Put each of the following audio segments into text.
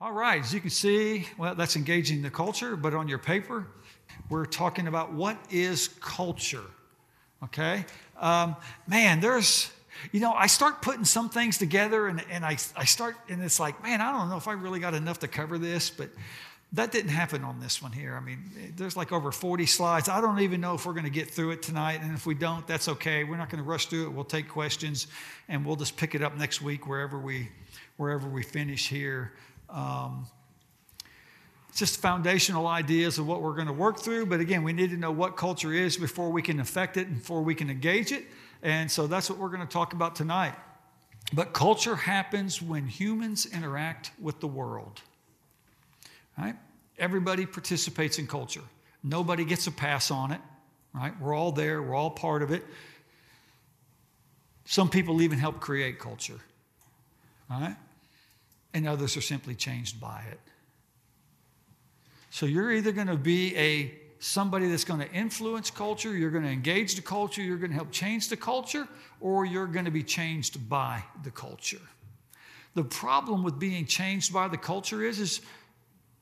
All right, as you can see, well, that's engaging the culture, but on your paper, we're talking about what is culture. Okay? Um, man, there's, you know, I start putting some things together and, and I, I start, and it's like, man, I don't know if I really got enough to cover this, but that didn't happen on this one here. I mean, there's like over 40 slides. I don't even know if we're going to get through it tonight. And if we don't, that's okay. We're not going to rush through it. We'll take questions and we'll just pick it up next week wherever we, wherever we finish here. Um, just foundational ideas of what we're going to work through. But again, we need to know what culture is before we can affect it and before we can engage it. And so that's what we're going to talk about tonight. But culture happens when humans interact with the world. Right? Everybody participates in culture. Nobody gets a pass on it. Right? We're all there. We're all part of it. Some people even help create culture. Right? And others are simply changed by it. So you're either going to be a somebody that's going to influence culture, you're going to engage the culture, you're going to help change the culture, or you're going to be changed by the culture. The problem with being changed by the culture is, is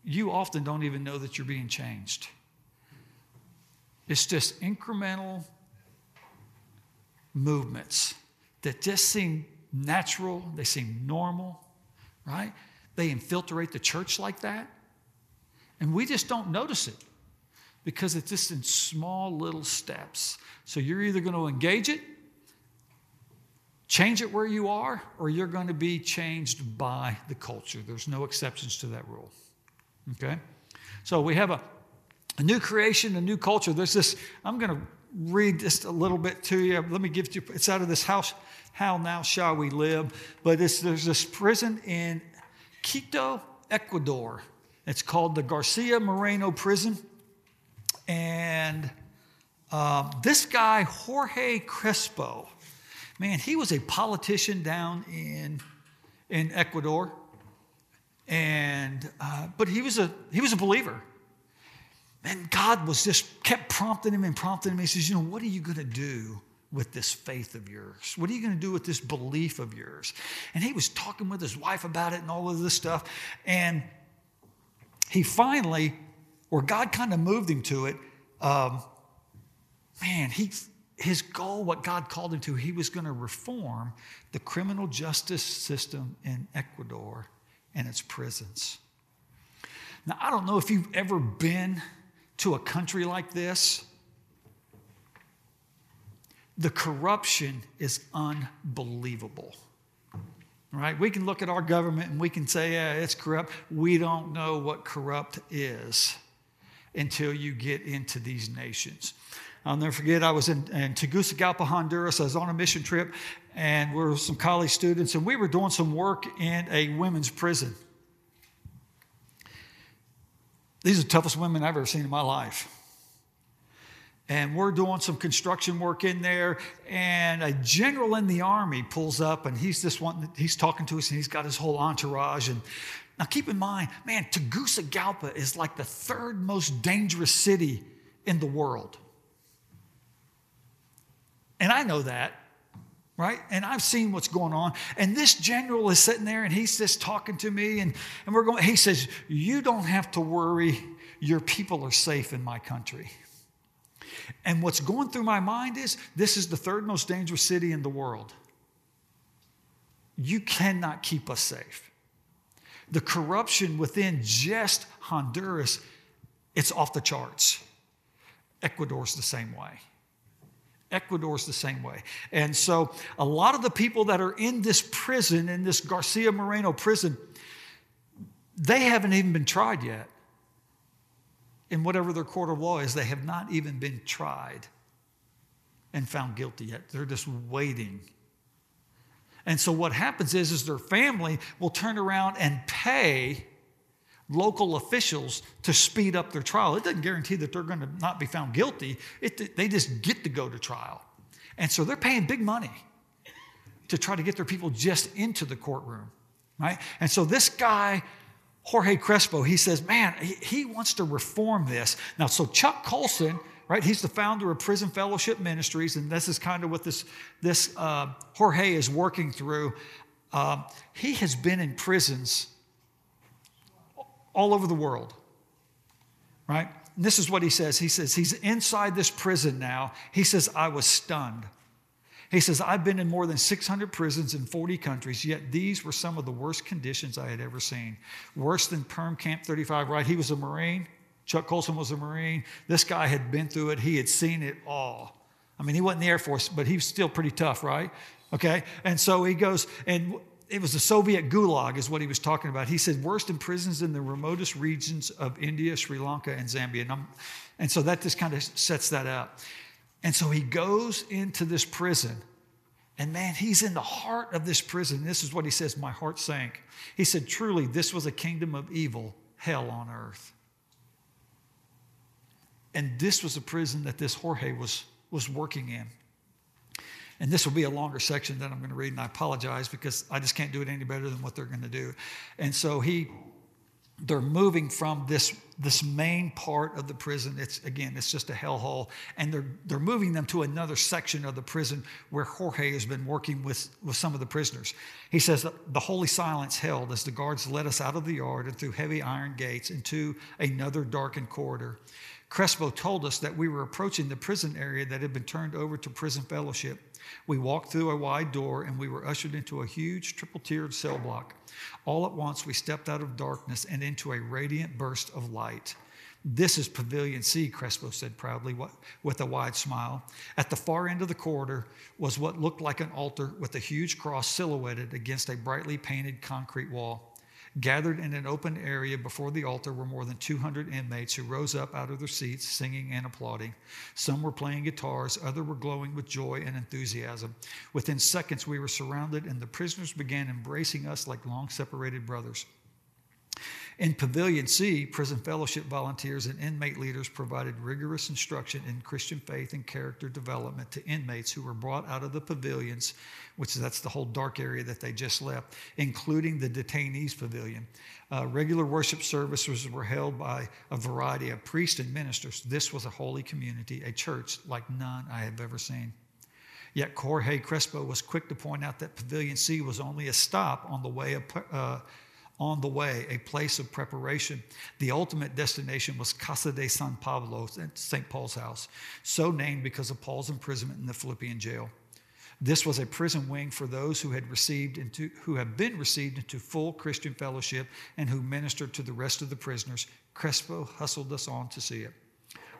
you often don't even know that you're being changed. It's just incremental movements that just seem natural, they seem normal, right? They infiltrate the church like that. And we just don't notice it because it's just in small little steps. So you're either going to engage it, change it where you are, or you're going to be changed by the culture. There's no exceptions to that rule. Okay? So we have a, a new creation, a new culture. There's this, I'm going to read just a little bit to you. Let me give you, it's out of this house how now shall we live? But there's this prison in Quito, Ecuador. It's called the Garcia Moreno Prison. And uh, this guy, Jorge Crespo, man, he was a politician down in, in Ecuador. And, uh, but he was, a, he was a believer. And God was just kept prompting him and prompting him. He says, You know, what are you going to do with this faith of yours? What are you going to do with this belief of yours? And he was talking with his wife about it and all of this stuff. And he finally, or God kind of moved him to it, um, man, he, his goal, what God called him to, he was going to reform the criminal justice system in Ecuador and its prisons. Now, I don't know if you've ever been to a country like this the corruption is unbelievable. Right? We can look at our government and we can say, yeah, it's corrupt. We don't know what corrupt is until you get into these nations. I'll never forget, I was in, in Tegucigalpa, Honduras. I was on a mission trip, and we were some college students, and we were doing some work in a women's prison. These are the toughest women I've ever seen in my life and we're doing some construction work in there. And a general in the army pulls up and he's this one he's talking to us and he's got his whole entourage. And now keep in mind man tegucigalpa is like the third most dangerous city in the world. And i know that right? And i've seen what's going on. And this general is sitting there and he's just talking to me and, and we're going he says you don't have to worry. Your people are safe in my country and what's going through my mind is this is the third most dangerous city in the world. You cannot keep us safe. The corruption within just Honduras, it's off the charts. Ecuador's the same way. Ecuador's the same way. And so a lot of the people that are in this prison, in this Garcia Moreno prison, they haven't even been tried yet in whatever their court of law is, they have not even been tried and found guilty yet. They're just waiting. And so what happens is, is their family will turn around and pay local officials to speed up their trial. It doesn't guarantee that they're going to not be found guilty. It, they just get to go to trial. And so they're paying big money to try to get their people just into the courtroom, right? And so this guy Jorge Crespo, he says, man, he, he wants to reform this. Now, so Chuck Colson, right, he's the founder of Prison Fellowship Ministries, and this is kind of what this, this uh, Jorge is working through. Uh, he has been in prisons all over the world. Right? And this is what he says. He says, He's inside this prison now. He says, I was stunned. He says, I've been in more than 600 prisons in 40 countries, yet these were some of the worst conditions I had ever seen. Worse than Perm Camp 35, right? He was a Marine. Chuck Colson was a Marine. This guy had been through it, he had seen it all. I mean, he wasn't in the Air Force, but he was still pretty tough, right? Okay. And so he goes, and it was the Soviet gulag, is what he was talking about. He said, worst in prisons in the remotest regions of India, Sri Lanka, and Zambia. And, and so that just kind of sets that up. And so he goes into this prison. And man, he's in the heart of this prison. This is what he says My heart sank. He said, Truly, this was a kingdom of evil, hell on earth. And this was the prison that this Jorge was, was working in. And this will be a longer section that I'm going to read, and I apologize because I just can't do it any better than what they're going to do. And so he, they're moving from this, this main part of the prison. It's again, it's just a hellhole, and they're they're moving them to another section of the prison where Jorge has been working with, with some of the prisoners. He says the holy silence held as the guards led us out of the yard and through heavy iron gates into another darkened corridor. Crespo told us that we were approaching the prison area that had been turned over to prison fellowship. We walked through a wide door and we were ushered into a huge triple tiered cell block. All at once, we stepped out of darkness and into a radiant burst of light. This is Pavilion C, Crespo said proudly with a wide smile. At the far end of the corridor was what looked like an altar with a huge cross silhouetted against a brightly painted concrete wall. Gathered in an open area before the altar were more than 200 inmates who rose up out of their seats, singing and applauding. Some were playing guitars, others were glowing with joy and enthusiasm. Within seconds, we were surrounded, and the prisoners began embracing us like long separated brothers. In Pavilion C, prison fellowship volunteers and inmate leaders provided rigorous instruction in Christian faith and character development to inmates who were brought out of the pavilions, which is that's the whole dark area that they just left, including the detainees pavilion. Uh, regular worship services were held by a variety of priests and ministers. This was a holy community, a church like none I have ever seen. Yet Jorge Crespo was quick to point out that Pavilion C was only a stop on the way of. Uh, on the way, a place of preparation. The ultimate destination was Casa de San Pablo, St. Paul's house, so named because of Paul's imprisonment in the Philippian jail. This was a prison wing for those who had received into, who have been received into full Christian fellowship and who ministered to the rest of the prisoners. Crespo hustled us on to see it.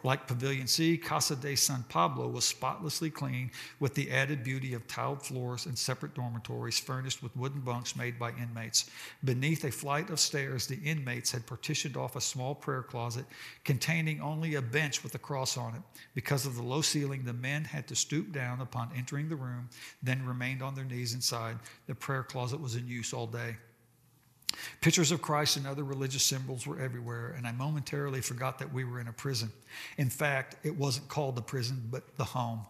Like Pavilion C, Casa de San Pablo was spotlessly clean with the added beauty of tiled floors and separate dormitories furnished with wooden bunks made by inmates. Beneath a flight of stairs, the inmates had partitioned off a small prayer closet containing only a bench with a cross on it. Because of the low ceiling, the men had to stoop down upon entering the room, then remained on their knees inside. The prayer closet was in use all day. Pictures of Christ and other religious symbols were everywhere, and I momentarily forgot that we were in a prison. In fact, it wasn't called the prison, but the home.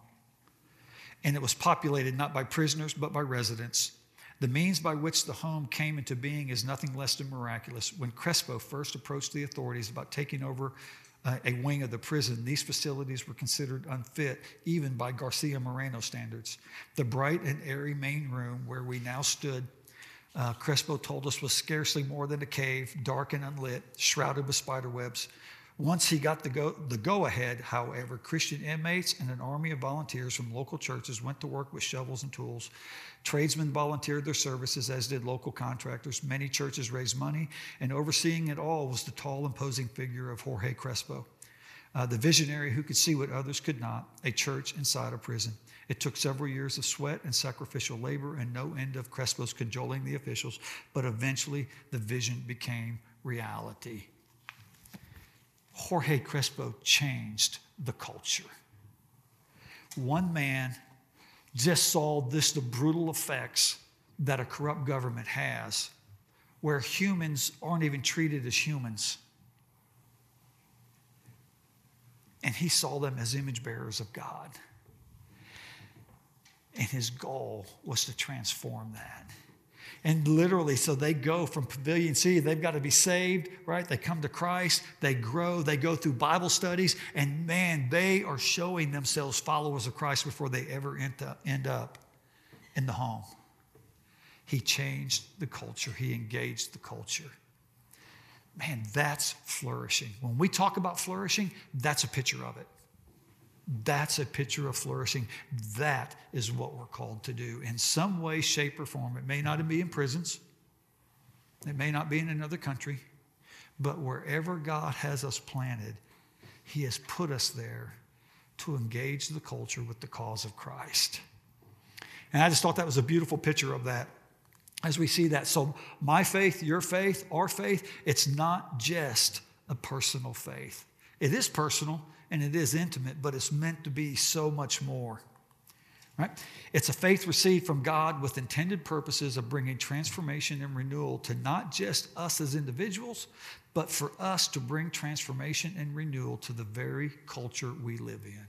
And it was populated not by prisoners, but by residents. The means by which the home came into being is nothing less than miraculous. When Crespo first approached the authorities about taking over uh, a wing of the prison, these facilities were considered unfit even by Garcia Moreno standards. The bright and airy main room where we now stood uh, Crespo told us was scarcely more than a cave, dark and unlit, shrouded with spider webs. Once he got the go, the go ahead, however, Christian inmates and an army of volunteers from local churches went to work with shovels and tools. Tradesmen volunteered their services, as did local contractors. Many churches raised money, and overseeing it all was the tall, imposing figure of Jorge Crespo, uh, the visionary who could see what others could not, a church inside a prison. It took several years of sweat and sacrificial labor and no end of Crespo's cajoling the officials, but eventually the vision became reality. Jorge Crespo changed the culture. One man just saw this the brutal effects that a corrupt government has, where humans aren't even treated as humans. And he saw them as image bearers of God. And his goal was to transform that. And literally, so they go from Pavilion C, they've got to be saved, right? They come to Christ, they grow, they go through Bible studies, and man, they are showing themselves followers of Christ before they ever end up in the home. He changed the culture, he engaged the culture. Man, that's flourishing. When we talk about flourishing, that's a picture of it. That's a picture of flourishing. That is what we're called to do in some way, shape, or form. It may not be in prisons, it may not be in another country, but wherever God has us planted, He has put us there to engage the culture with the cause of Christ. And I just thought that was a beautiful picture of that as we see that. So, my faith, your faith, our faith, it's not just a personal faith. It is personal and it is intimate, but it's meant to be so much more. Right? It's a faith received from God with intended purposes of bringing transformation and renewal to not just us as individuals, but for us to bring transformation and renewal to the very culture we live in.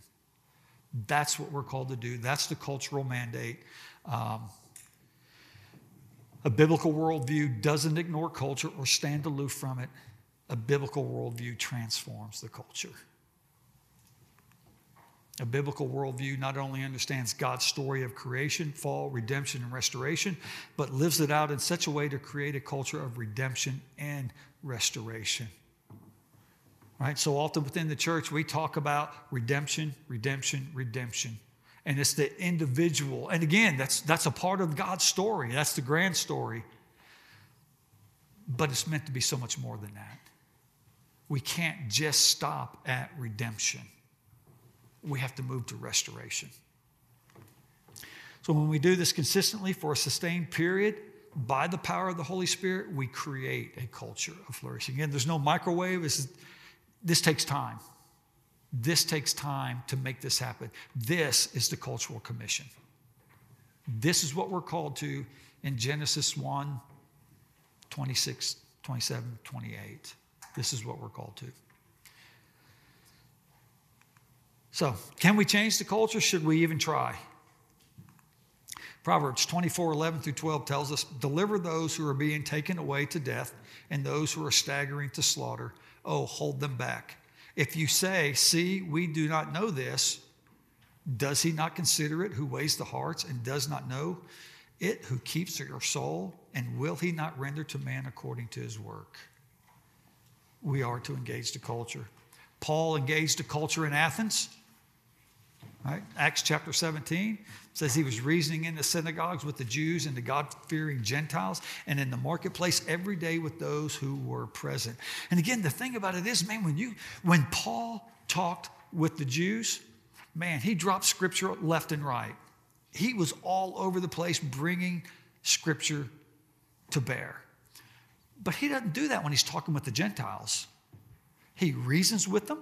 That's what we're called to do. That's the cultural mandate. Um, a biblical worldview doesn't ignore culture or stand aloof from it. A biblical worldview transforms the culture. A biblical worldview not only understands God's story of creation, fall, redemption, and restoration, but lives it out in such a way to create a culture of redemption and restoration. Right? So often within the church, we talk about redemption, redemption, redemption. And it's the individual. And again, that's, that's a part of God's story, that's the grand story. But it's meant to be so much more than that. We can't just stop at redemption we have to move to restoration. So when we do this consistently for a sustained period, by the power of the Holy Spirit, we create a culture of flourishing. Again, there's no microwave. This, is, this takes time. This takes time to make this happen. This is the cultural commission. This is what we're called to in Genesis 1 26, 27, 28. This is what we're called to. So, can we change the culture? Should we even try? Proverbs 24 11 through 12 tells us, Deliver those who are being taken away to death and those who are staggering to slaughter. Oh, hold them back. If you say, See, we do not know this, does he not consider it who weighs the hearts and does not know it who keeps your soul? And will he not render to man according to his work? We are to engage the culture. Paul engaged the culture in Athens. Right? Acts chapter 17 says he was reasoning in the synagogues with the Jews and the God fearing Gentiles and in the marketplace every day with those who were present. And again, the thing about it is, man, when, you, when Paul talked with the Jews, man, he dropped scripture left and right. He was all over the place bringing scripture to bear. But he doesn't do that when he's talking with the Gentiles. He reasons with them,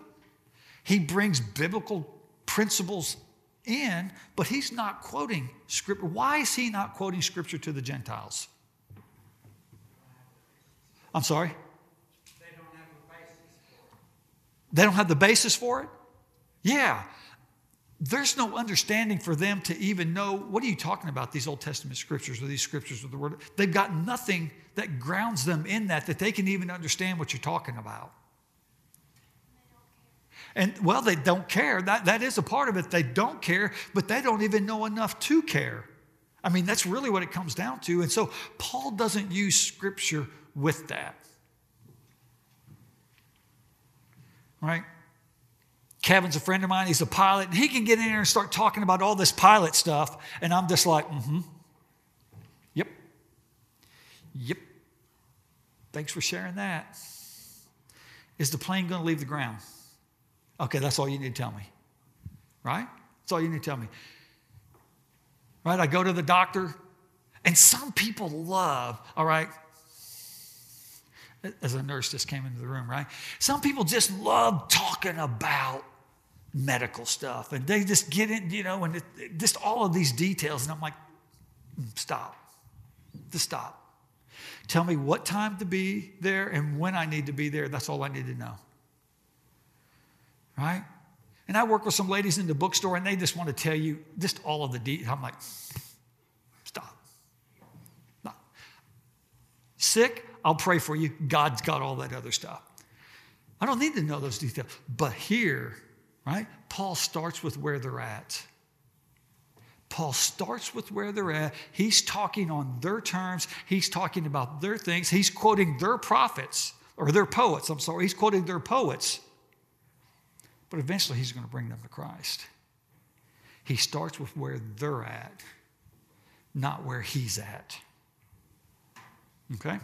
he brings biblical principles in, but he's not quoting scripture. Why is he not quoting scripture to the Gentiles? I'm sorry? They don't have the basis for it. They don't have the basis for it? Yeah. There's no understanding for them to even know what are you talking about, these Old Testament scriptures or these scriptures of the Word. They've got nothing that grounds them in that, that they can even understand what you're talking about. And well, they don't care. That, that is a part of it. They don't care, but they don't even know enough to care. I mean, that's really what it comes down to. And so Paul doesn't use scripture with that. Right? Kevin's a friend of mine. He's a pilot, and he can get in there and start talking about all this pilot stuff. And I'm just like, mm hmm. Yep. Yep. Thanks for sharing that. Is the plane going to leave the ground? Okay, that's all you need to tell me. Right? That's all you need to tell me. Right? I go to the doctor, and some people love, all right? As a nurse just came into the room, right? Some people just love talking about medical stuff, and they just get in, you know, and it, just all of these details. And I'm like, mm, stop. Just stop. Tell me what time to be there and when I need to be there. That's all I need to know right? And I work with some ladies in the bookstore and they just want to tell you just all of the details. I'm like, stop. No. Sick, I'll pray for you. God's got all that other stuff. I don't need to know those details. But here, right, Paul starts with where they're at. Paul starts with where they're at. He's talking on their terms. He's talking about their things. He's quoting their prophets or their poets. I'm sorry, he's quoting their poets. But eventually he's going to bring them to Christ. He starts with where they're at, not where he's at. Okay?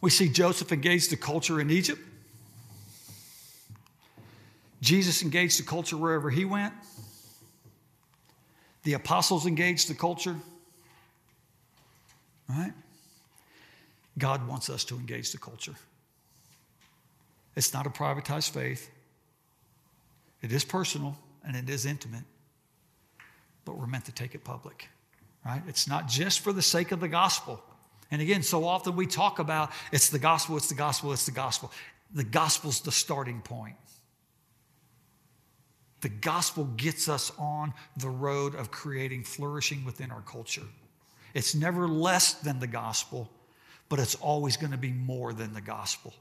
We see Joseph engage the culture in Egypt. Jesus engaged the culture wherever he went. The apostles engaged the culture. Right? God wants us to engage the culture. It's not a privatized faith. It is personal and it is intimate, but we're meant to take it public, right? It's not just for the sake of the gospel. And again, so often we talk about it's the gospel, it's the gospel, it's the gospel. The gospel's the starting point. The gospel gets us on the road of creating flourishing within our culture. It's never less than the gospel, but it's always going to be more than the gospel.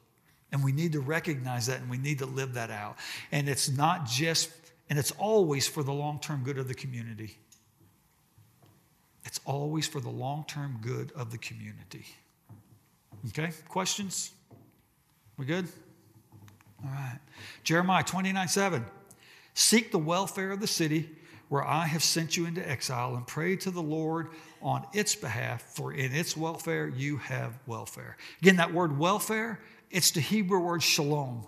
And we need to recognize that and we need to live that out. And it's not just, and it's always for the long term good of the community. It's always for the long term good of the community. Okay, questions? We good? All right. Jeremiah 29 7. Seek the welfare of the city where I have sent you into exile and pray to the Lord on its behalf, for in its welfare you have welfare. Again, that word welfare, it's the Hebrew word shalom.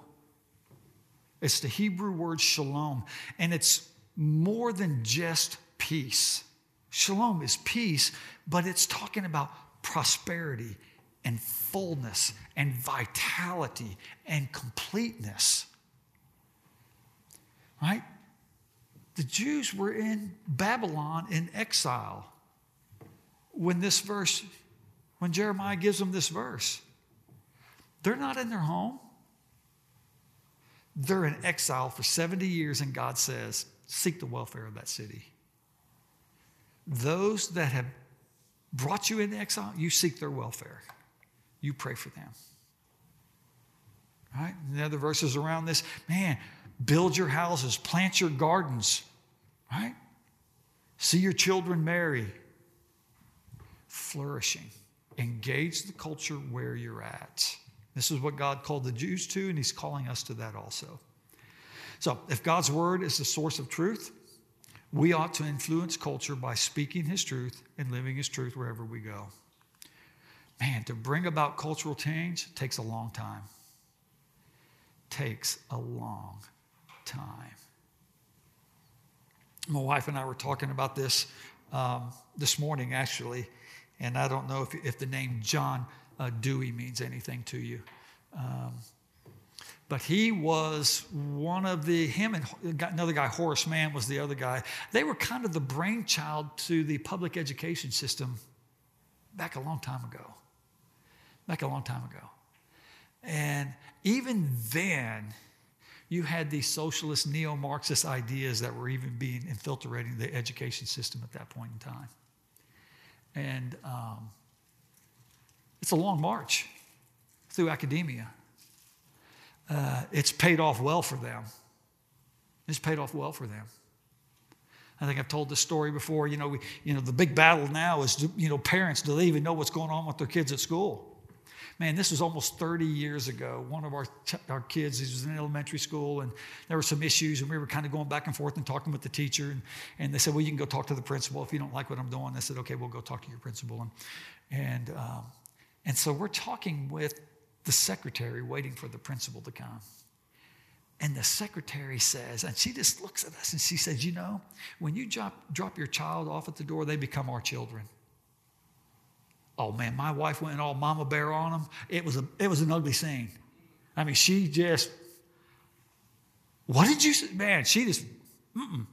It's the Hebrew word shalom, and it's more than just peace. Shalom is peace, but it's talking about prosperity and fullness and vitality and completeness. Right? The Jews were in Babylon in exile when this verse, when Jeremiah gives them this verse. They're not in their home. They're in exile for 70 years, and God says, Seek the welfare of that city. Those that have brought you into exile, you seek their welfare. You pray for them. Right? And the other verses around this, man, build your houses, plant your gardens, right? See your children marry, flourishing. Engage the culture where you're at. This is what God called the Jews to, and He's calling us to that also. So, if God's word is the source of truth, we ought to influence culture by speaking His truth and living His truth wherever we go. Man, to bring about cultural change takes a long time. Takes a long time. My wife and I were talking about this um, this morning, actually, and I don't know if, if the name John uh, Dewey means anything to you. Um, but he was one of the, him and another guy, Horace Mann was the other guy. They were kind of the brainchild to the public education system back a long time ago. Back a long time ago. And even then, you had these socialist, neo Marxist ideas that were even being infiltrating the education system at that point in time. And um, it's a long march through academia. Uh, it's paid off well for them. It's paid off well for them. I think I've told this story before. You know, we, you know, the big battle now is, you know, parents, do they even know what's going on with their kids at school? Man, this was almost 30 years ago. One of our, our kids, he was in elementary school, and there were some issues, and we were kind of going back and forth and talking with the teacher. And, and they said, Well, you can go talk to the principal if you don't like what I'm doing. I said, Okay, we'll go talk to your principal. And, and, um, and so we're talking with the secretary, waiting for the principal to come. And the secretary says, and she just looks at us and she says, You know, when you drop, drop your child off at the door, they become our children. Oh man, my wife went all mama bear on them. It was, a, it was an ugly scene. I mean, she just, what did you say? Man, she just, mm-mm.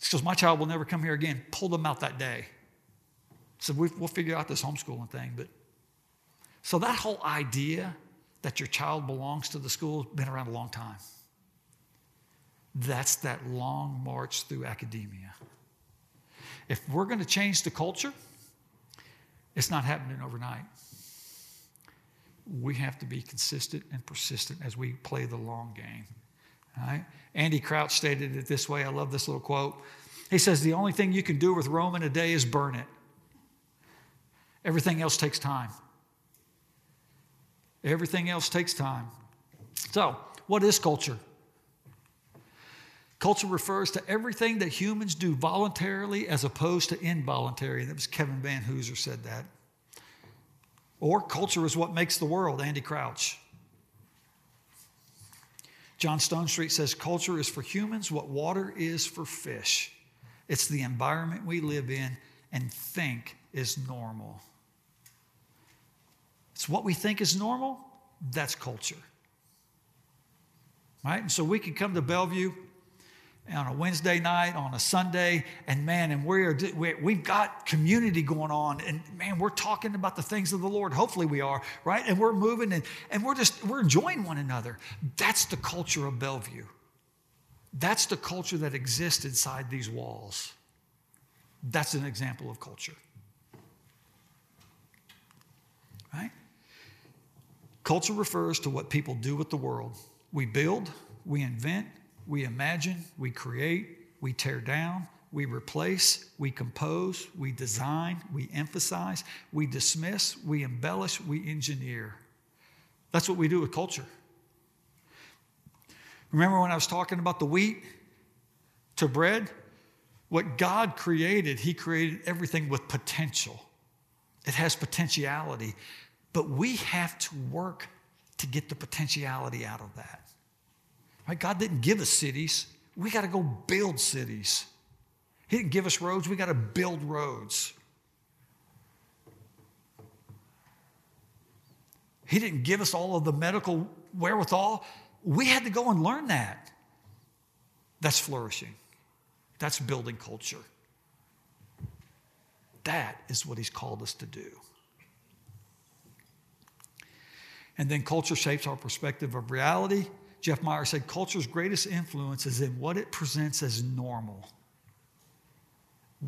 Because my child will never come here again. Pulled them out that day. So we, we'll figure out this homeschooling thing. But so that whole idea that your child belongs to the school has been around a long time. That's that long march through academia. If we're going to change the culture, it's not happening overnight. We have to be consistent and persistent as we play the long game. Right? Andy Crouch stated it this way. I love this little quote. He says, The only thing you can do with Rome in a day is burn it. Everything else takes time. Everything else takes time. So, what is culture? Culture refers to everything that humans do voluntarily as opposed to involuntary. That was Kevin Vanhoozer said that. Or culture is what makes the world, Andy Crouch. John Stonestreet says culture is for humans what water is for fish. It's the environment we live in and think is normal. It's what we think is normal, that's culture. Right? And so we can come to Bellevue on a Wednesday night, on a Sunday, and man, and we're, we've got community going on, and man, we're talking about the things of the Lord. Hopefully, we are, right? And we're moving, and, and we're just, we're enjoying one another. That's the culture of Bellevue. That's the culture that exists inside these walls. That's an example of culture. Culture refers to what people do with the world. We build, we invent, we imagine, we create, we tear down, we replace, we compose, we design, we emphasize, we dismiss, we embellish, we engineer. That's what we do with culture. Remember when I was talking about the wheat to bread? What God created, He created everything with potential. It has potentiality. But we have to work to get the potentiality out of that. Right? God didn't give us cities. We got to go build cities. He didn't give us roads. We got to build roads. He didn't give us all of the medical wherewithal. We had to go and learn that. That's flourishing. That's building culture. That is what he's called us to do. And then culture shapes our perspective of reality. Jeff Meyer said culture's greatest influence is in what it presents as normal.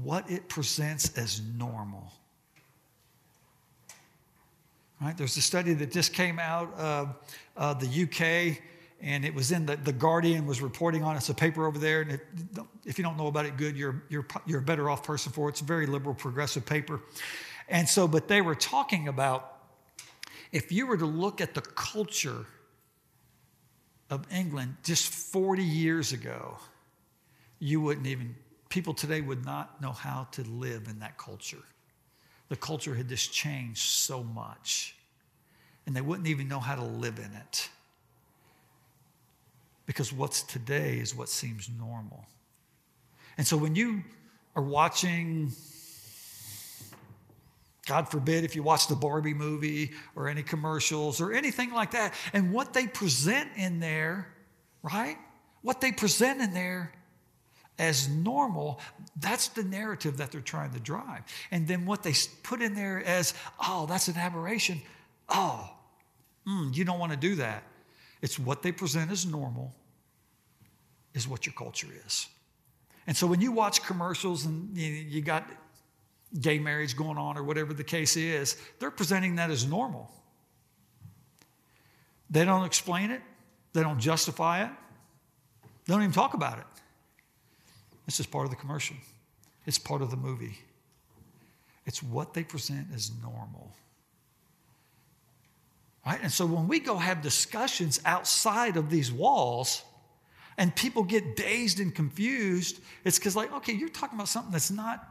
What it presents as normal. Right? There's a study that just came out of uh, the UK, and it was in the, the Guardian was reporting on it. It's a paper over there, and if, if you don't know about it, good, you're, you're, you're a better off person for it. It's a very liberal, progressive paper. And so, but they were talking about if you were to look at the culture of England just 40 years ago, you wouldn't even, people today would not know how to live in that culture. The culture had just changed so much, and they wouldn't even know how to live in it. Because what's today is what seems normal. And so when you are watching God forbid if you watch the Barbie movie or any commercials or anything like that. And what they present in there, right? What they present in there as normal, that's the narrative that they're trying to drive. And then what they put in there as, oh, that's an aberration. Oh, mm, you don't want to do that. It's what they present as normal, is what your culture is. And so when you watch commercials and you, you got gay marriage going on or whatever the case is, they're presenting that as normal. They don't explain it, they don't justify it, they don't even talk about it. This is part of the commercial, it's part of the movie. It's what they present as normal. Right? And so when we go have discussions outside of these walls, and people get dazed and confused, it's because, like, okay, you're talking about something that's not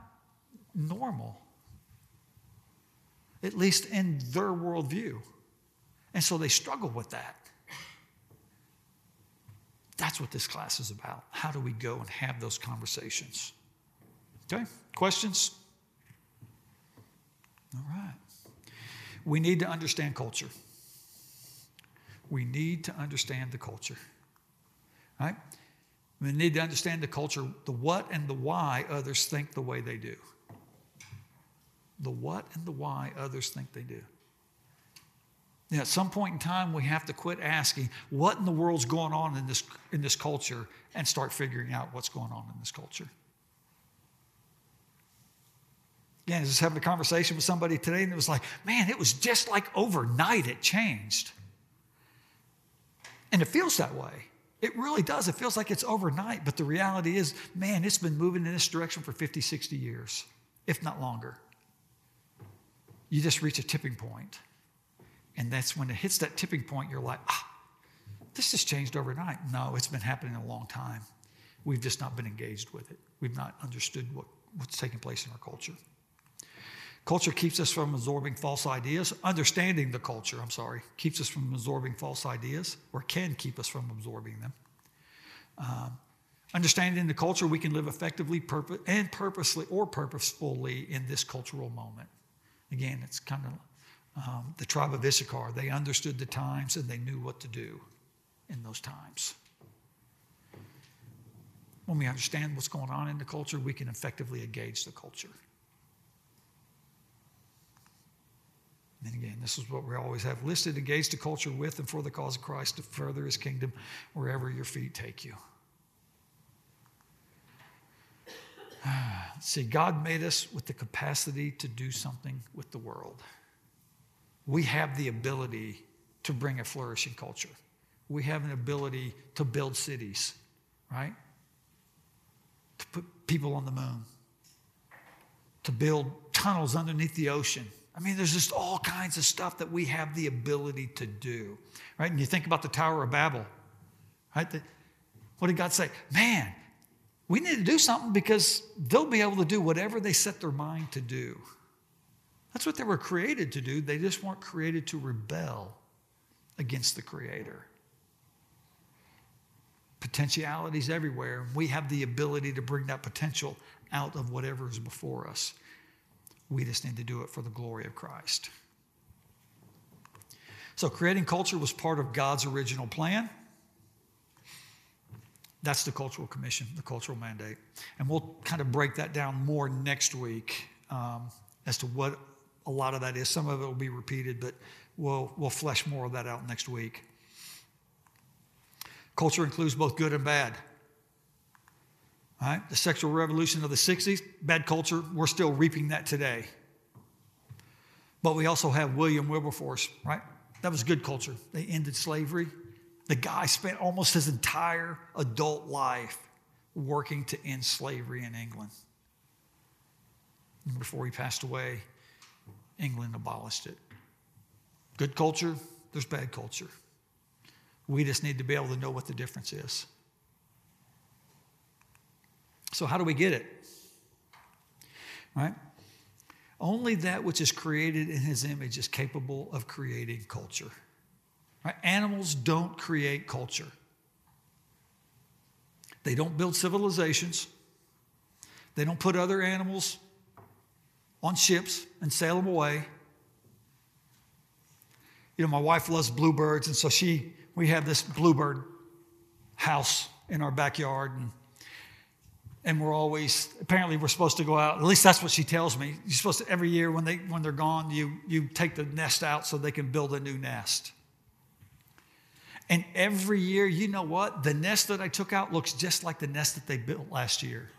normal, at least in their worldview. And so they struggle with that. That's what this class is about. How do we go and have those conversations? Okay, questions? All right. We need to understand culture. We need to understand the culture. Right? We need to understand the culture, the what and the why others think the way they do the what and the why others think they do. Now, at some point in time, we have to quit asking what in the world's going on in this, in this culture and start figuring out what's going on in this culture. Again, I was just having a conversation with somebody today, and it was like, man, it was just like overnight it changed. And it feels that way. It really does. It feels like it's overnight, but the reality is, man, it's been moving in this direction for 50, 60 years, if not longer. You just reach a tipping point. And that's when it hits that tipping point, you're like, ah, this has changed overnight. No, it's been happening a long time. We've just not been engaged with it. We've not understood what, what's taking place in our culture. Culture keeps us from absorbing false ideas. Understanding the culture, I'm sorry, keeps us from absorbing false ideas or can keep us from absorbing them. Um, understanding the culture, we can live effectively purpose, and purposely or purposefully in this cultural moment. Again, it's kind of um, the tribe of Issachar. They understood the times and they knew what to do in those times. When we understand what's going on in the culture, we can effectively engage the culture. And again, this is what we always have listed engage the culture with and for the cause of Christ to further his kingdom wherever your feet take you. See, God made us with the capacity to do something with the world. We have the ability to bring a flourishing culture. We have an ability to build cities, right? To put people on the moon, to build tunnels underneath the ocean. I mean, there's just all kinds of stuff that we have the ability to do, right? And you think about the Tower of Babel, right? The, what did God say? Man, we need to do something because they'll be able to do whatever they set their mind to do. That's what they were created to do. They just weren't created to rebel against the Creator. Potentialities everywhere. We have the ability to bring that potential out of whatever is before us. We just need to do it for the glory of Christ. So, creating culture was part of God's original plan. That's the cultural commission, the cultural mandate. And we'll kind of break that down more next week um, as to what a lot of that is. Some of it will be repeated, but we'll, we'll flesh more of that out next week. Culture includes both good and bad. All right? The sexual revolution of the 60s, bad culture, we're still reaping that today. But we also have William Wilberforce, right? That was good culture. They ended slavery, the guy spent almost his entire adult life working to end slavery in England. And before he passed away, England abolished it. Good culture, there's bad culture. We just need to be able to know what the difference is. So, how do we get it? Right? Only that which is created in his image is capable of creating culture. Right? Animals don't create culture. They don't build civilizations. They don't put other animals on ships and sail them away. You know, my wife loves bluebirds, and so she, we have this bluebird house in our backyard, and and we're always apparently we're supposed to go out. At least that's what she tells me. You're supposed to every year when they when they're gone, you you take the nest out so they can build a new nest. And every year, you know what? The nest that I took out looks just like the nest that they built last year.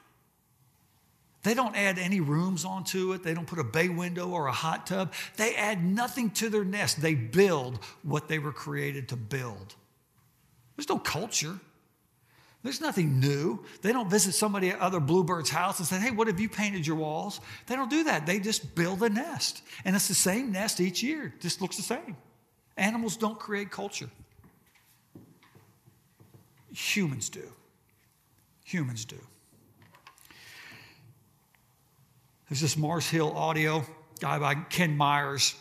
They don't add any rooms onto it. They don't put a bay window or a hot tub. They add nothing to their nest. They build what they were created to build. There's no culture. There's nothing new. They don't visit somebody at other bluebird's house and say, hey, what have you painted your walls? They don't do that. They just build a nest. And it's the same nest each year. It just looks the same. Animals don't create culture. Humans do. Humans do. There's this Mars Hill audio, guy by Ken Myers.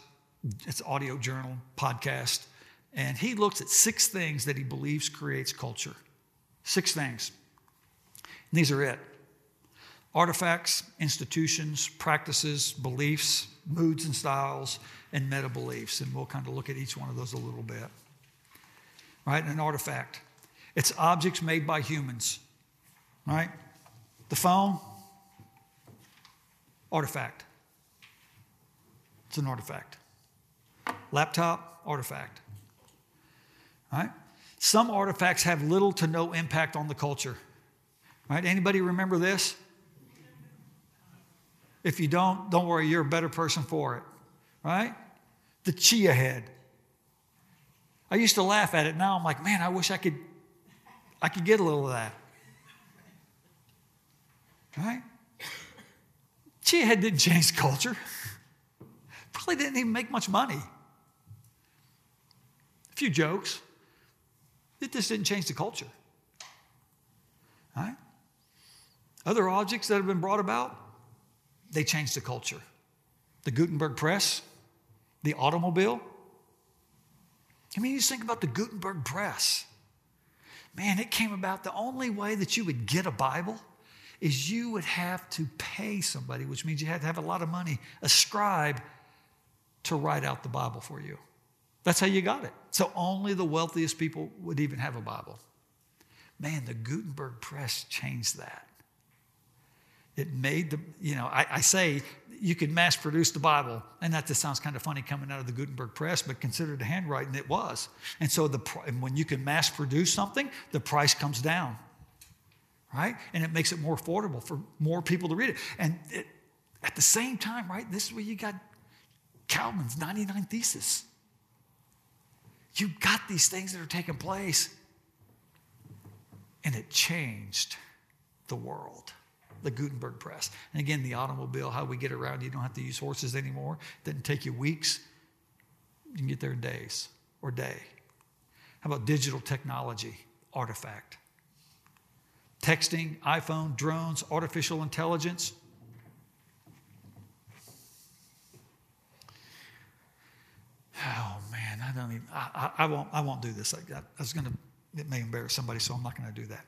It's audio journal, podcast. And he looks at six things that he believes creates culture. Six things. And these are it artifacts, institutions, practices, beliefs, moods and styles, and meta beliefs. And we'll kind of look at each one of those a little bit. Right? An artifact. It's objects made by humans, right? The phone, artifact. It's an artifact. Laptop, artifact. Right? Some artifacts have little to no impact on the culture. Right? Anybody remember this? If you don't, don't worry, you're a better person for it. Right? The chia head. I used to laugh at it. Now I'm like, man, I wish I could I could get a little of that. Right? Chia head didn't change culture. Probably didn't even make much money. A few jokes. It just didn't change the culture. Right? Other objects that have been brought about, they changed the culture. The Gutenberg press, the automobile. I mean, you just think about the Gutenberg press. Man, it came about the only way that you would get a Bible is you would have to pay somebody, which means you had to have a lot of money, a scribe, to write out the Bible for you. That's how you got it. So only the wealthiest people would even have a Bible. Man, the Gutenberg press changed that. It made the, you know, I, I say you could mass produce the Bible, and that just sounds kind of funny coming out of the Gutenberg press, but consider the handwriting it was. And so the, when you can mass produce something, the price comes down, right? And it makes it more affordable for more people to read it. And it, at the same time, right, this is where you got Calvin's 99 Thesis. You got these things that are taking place, and it changed the world the Gutenberg press. And again, the automobile, how we get around, you don't have to use horses anymore. It doesn't take you weeks. You can get there in days or day. How about digital technology, artifact? Texting, iPhone, drones, artificial intelligence. Oh man, I don't even, I, I, I won't, I won't do this. I, I was going to, it may embarrass somebody, so I'm not going to do that.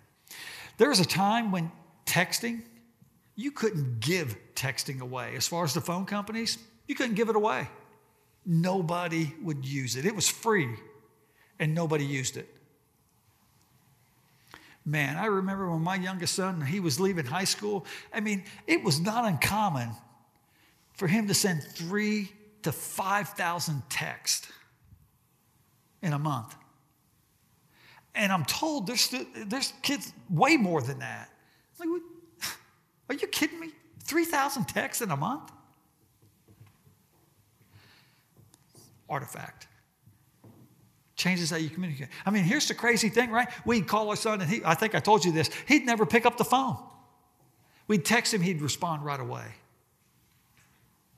There was a time when texting, you couldn't give texting away. As far as the phone companies, you couldn't give it away. Nobody would use it. It was free, and nobody used it. Man, I remember when my youngest son, he was leaving high school. I mean, it was not uncommon for him to send three to 5,000 texts in a month. And I'm told there's, there's kids way more than that. Like, are you kidding me? 3,000 texts in a month? Artifact. Changes how you communicate. I mean, here's the crazy thing, right? We'd call our son, and he, I think I told you this, he'd never pick up the phone. We'd text him, he'd respond right away.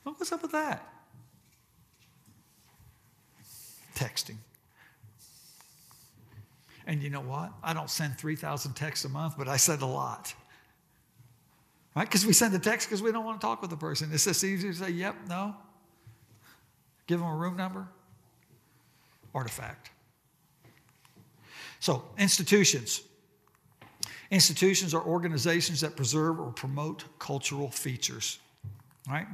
what's up with that? Texting. And you know what? I don't send 3,000 texts a month, but I send a lot. Right? Because we send a text because we don't want to talk with the person. It's just easier to say, yep, no. Give them a room number. Artifact. So, institutions. Institutions are organizations that preserve or promote cultural features. Right?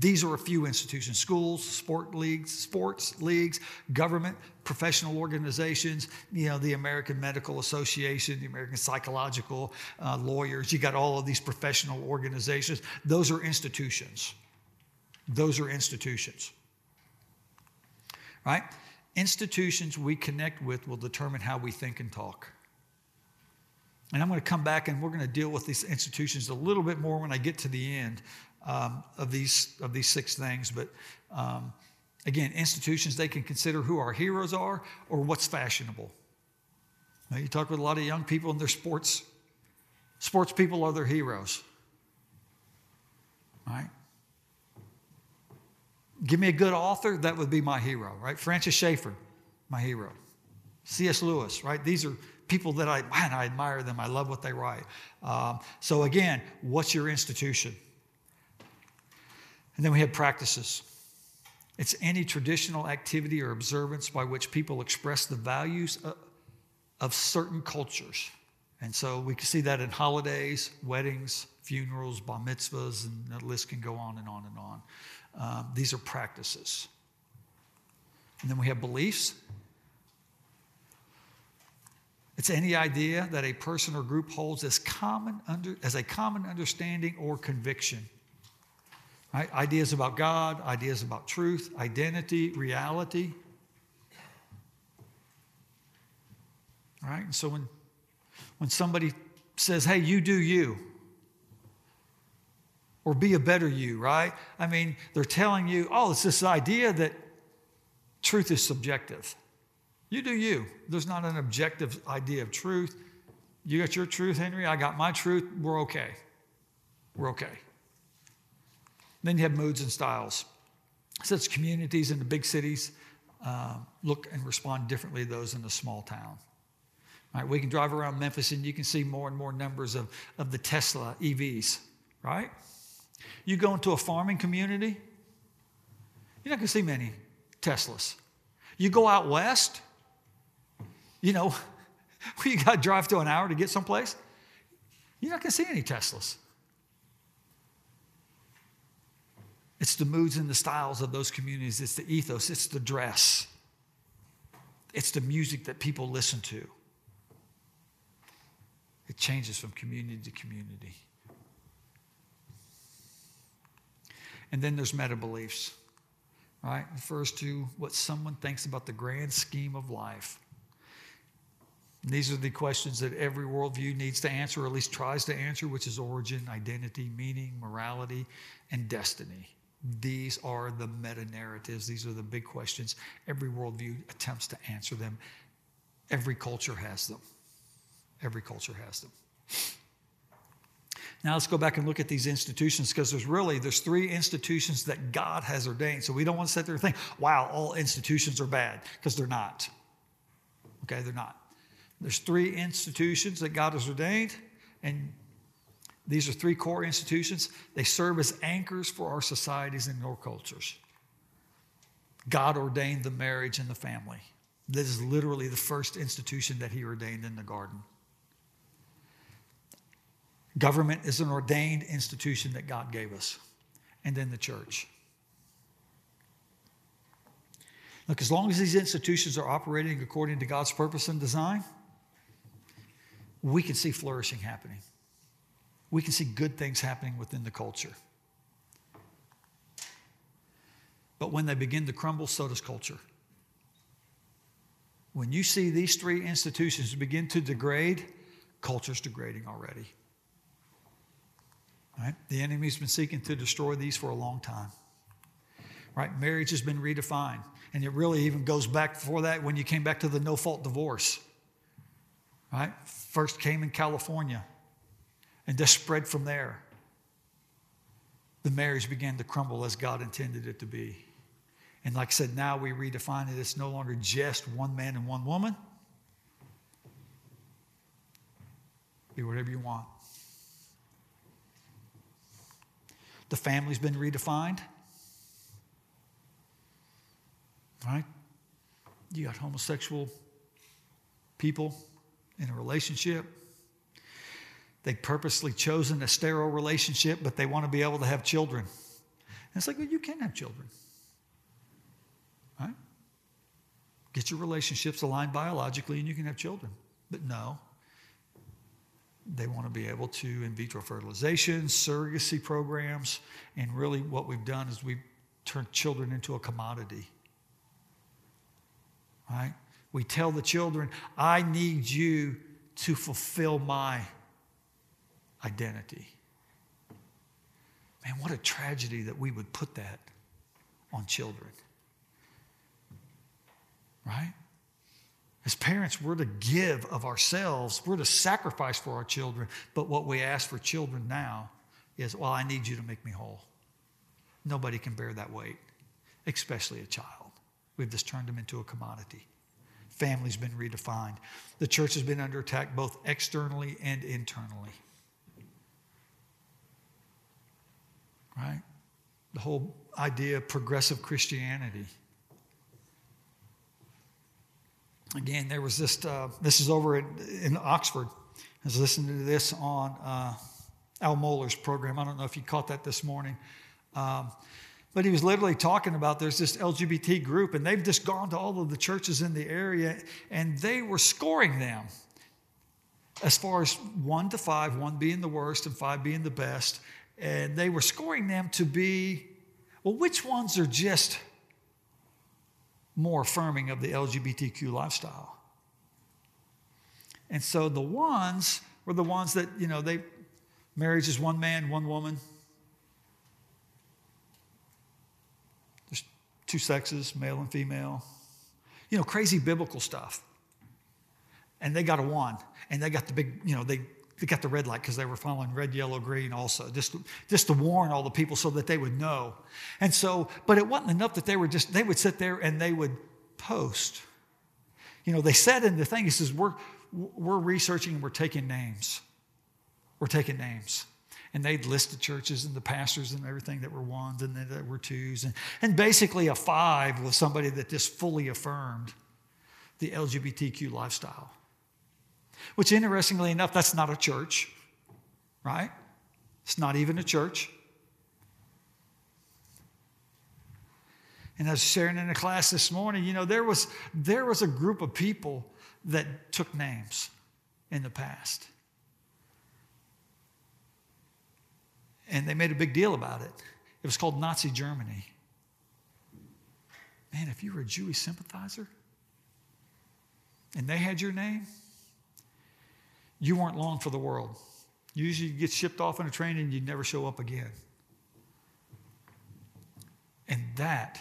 These are a few institutions schools, sport leagues, sports leagues, government, professional organizations, you know, the American Medical Association, the American Psychological uh, Lawyers. You got all of these professional organizations. Those are institutions. Those are institutions. Right? Institutions we connect with will determine how we think and talk. And I'm going to come back and we're going to deal with these institutions a little bit more when I get to the end um, of, these, of these six things. But um, again, institutions, they can consider who our heroes are or what's fashionable. Now, you talk with a lot of young people and their sports. Sports people are their heroes. Right? Give me a good author, that would be my hero, right? Francis Schaeffer, my hero. C.S. Lewis, right? These are people that I, man, I admire them. I love what they write. Um, so again, what's your institution? And then we have practices. It's any traditional activity or observance by which people express the values of certain cultures. And so we can see that in holidays, weddings, funerals, bar mitzvahs, and the list can go on and on and on. Um, these are practices. And then we have beliefs. It's any idea that a person or group holds as, common under, as a common understanding or conviction. Ideas about God, ideas about truth, identity, reality. Right? And so when, when somebody says, hey, you do you, or be a better you, right? I mean, they're telling you, oh, it's this idea that truth is subjective. You do you. There's not an objective idea of truth. You got your truth, Henry. I got my truth. We're okay. We're okay. Then you have moods and styles. Such communities in the big cities uh, look and respond differently to those in the small town. Right? We can drive around Memphis and you can see more and more numbers of, of the Tesla EVs, right? You go into a farming community, you're not going to see many Teslas. You go out west, you know, you got to drive to an hour to get someplace, you're not going to see any Teslas. It's the moods and the styles of those communities, it's the ethos, it's the dress, it's the music that people listen to. It changes from community to community. And then there's meta beliefs, right? Refers to what someone thinks about the grand scheme of life. And these are the questions that every worldview needs to answer, or at least tries to answer, which is origin, identity, meaning, morality, and destiny. These are the meta narratives. These are the big questions. Every worldview attempts to answer them. Every culture has them. Every culture has them. Now let's go back and look at these institutions because there's really there's three institutions that God has ordained. So we don't want to sit there and think, wow, all institutions are bad because they're not. Okay, they're not. There's three institutions that God has ordained, and these are three core institutions. They serve as anchors for our societies and our cultures. God ordained the marriage and the family. This is literally the first institution that He ordained in the garden. Government is an ordained institution that God gave us, and then the church. Look, as long as these institutions are operating according to God's purpose and design, we can see flourishing happening. We can see good things happening within the culture. But when they begin to crumble, so does culture. When you see these three institutions begin to degrade, culture's degrading already. Right? The enemy's been seeking to destroy these for a long time. Right? Marriage has been redefined. And it really even goes back before that when you came back to the no fault divorce. Right? First came in California and just spread from there. The marriage began to crumble as God intended it to be. And like I said, now we redefine it. It's no longer just one man and one woman. Be whatever you want. The family's been redefined. Right? You got homosexual people in a relationship. They've purposely chosen a sterile relationship, but they want to be able to have children. And it's like, well, you can have children. Right? Get your relationships aligned biologically and you can have children. But no, they want to be able to in vitro fertilization, surrogacy programs, and really what we've done is we've turned children into a commodity. Right? We tell the children, I need you to fulfill my identity. Man, what a tragedy that we would put that on children. Right? As parents, we're to give of ourselves, we're to sacrifice for our children. But what we ask for children now is, well, I need you to make me whole. Nobody can bear that weight, especially a child. We've just turned them into a commodity. Family's been redefined. The church has been under attack both externally and internally. Right? The whole idea of progressive Christianity. again, there was this, uh, this is over in, in, Oxford. I was listening to this on uh, Al Mohler's program. I don't know if you caught that this morning. Um, but he was literally talking about there's this LGBT group, and they've just gone to all of the churches in the area, and they were scoring them as far as one to five, one being the worst and five being the best. And they were scoring them to be, well, which ones are just more affirming of the LGBTQ lifestyle. And so the ones were the ones that, you know, they marriage is one man, one woman. There's two sexes, male and female. You know, crazy biblical stuff. And they got a one. And they got the big, you know, they they got the red light because they were following red, yellow, green also, just just to warn all the people so that they would know. And so, but it wasn't enough that they were just, they would sit there and they would post. You know, they said in the thing, he says, we're, we're researching and we're taking names. We're taking names. And they'd list the churches and the pastors and everything that were ones and that were twos. And, and basically, a five was somebody that just fully affirmed the LGBTQ lifestyle. Which, interestingly enough, that's not a church, right? It's not even a church. And I was sharing in a class this morning, you know, there was, there was a group of people that took names in the past. And they made a big deal about it. It was called Nazi Germany. Man, if you were a Jewish sympathizer and they had your name, you weren't long for the world. Usually you get shipped off on a train and you'd never show up again. And that,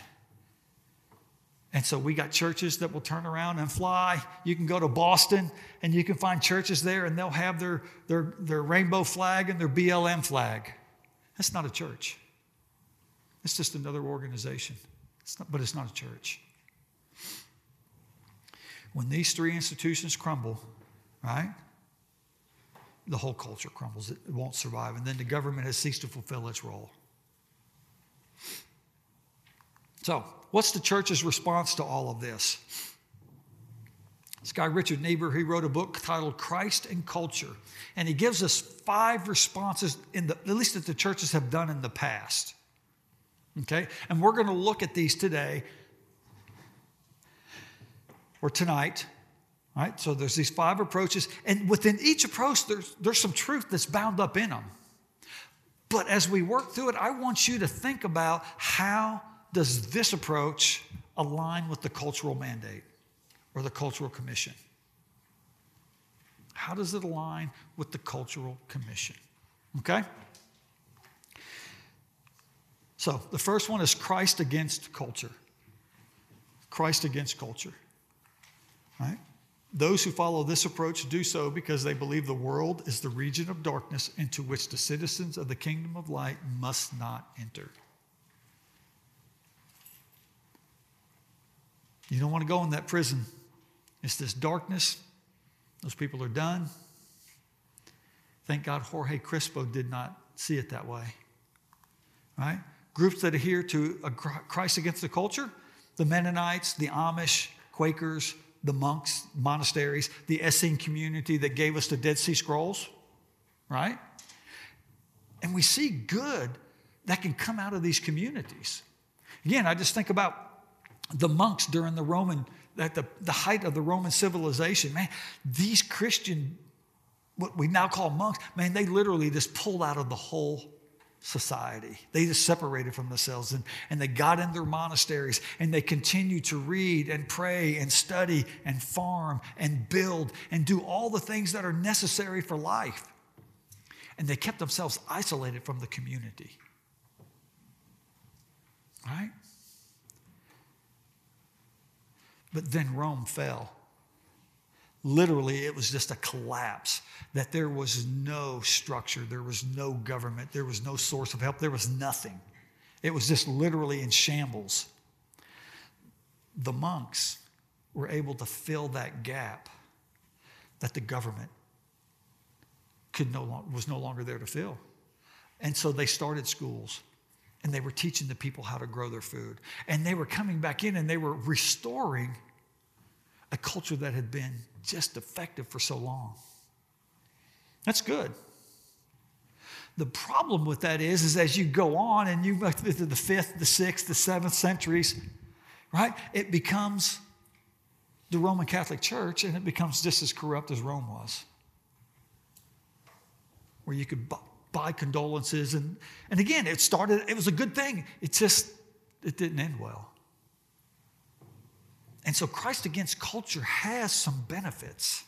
and so we got churches that will turn around and fly. You can go to Boston and you can find churches there and they'll have their, their, their rainbow flag and their BLM flag. That's not a church. It's just another organization. It's not, but it's not a church. When these three institutions crumble, right? The whole culture crumbles. It won't survive. And then the government has ceased to fulfill its role. So, what's the church's response to all of this? This guy, Richard Niebuhr, he wrote a book titled Christ and Culture. And he gives us five responses, in the, at least that the churches have done in the past. Okay? And we're going to look at these today or tonight Right? So there's these five approaches, and within each approach, there's, there's some truth that's bound up in them. But as we work through it, I want you to think about how does this approach align with the cultural mandate or the cultural commission? How does it align with the cultural commission? Okay? So the first one is Christ against culture. Christ against culture. Right? Those who follow this approach do so because they believe the world is the region of darkness into which the citizens of the kingdom of light must not enter. You don't want to go in that prison. It's this darkness. Those people are done. Thank God Jorge Crispo did not see it that way. Right? Groups that adhere to Christ against the culture the Mennonites, the Amish, Quakers, the monks, monasteries, the Essene community that gave us the Dead Sea Scrolls, right? And we see good that can come out of these communities. Again, I just think about the monks during the Roman, at the, the height of the Roman civilization. Man, these Christian, what we now call monks, man, they literally just pulled out of the whole society. They just separated from themselves and, and they got in their monasteries and they continued to read and pray and study and farm and build and do all the things that are necessary for life. And they kept themselves isolated from the community. Right? But then Rome fell. Literally, it was just a collapse, that there was no structure, there was no government, there was no source of help, there was nothing. It was just literally in shambles. The monks were able to fill that gap that the government could no long, was no longer there to fill. And so they started schools and they were teaching the people how to grow their food. And they were coming back in and they were restoring a culture that had been just effective for so long. That's good. The problem with that is, is as you go on and you go through the fifth, the sixth, the seventh centuries, right? It becomes the Roman Catholic Church and it becomes just as corrupt as Rome was. Where you could buy condolences and, and again, it started, it was a good thing. It just, it didn't end well. And so Christ against culture has some benefits.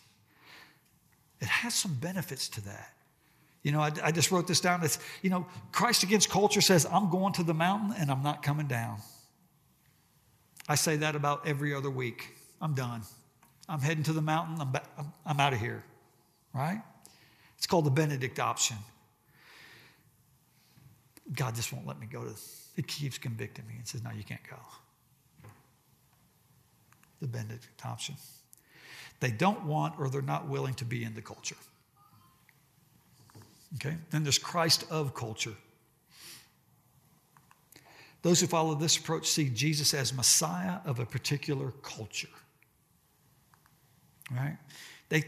It has some benefits to that. You know, I, I, just wrote this down. It's, you know, Christ against culture says, I'm going to the mountain and I'm not coming down. I say that about every other week. I'm done. I'm heading to the mountain. I'm, I'm, I'm out of here. Right? It's called the Benedict option. God just won't let me go to. It keeps convicting me and says, "No, you can't go." The Benedict option. They don't want or they're not willing to be in the culture. Okay? Then there's Christ of culture. Those who follow this approach see Jesus as Messiah of a particular culture. Right? They,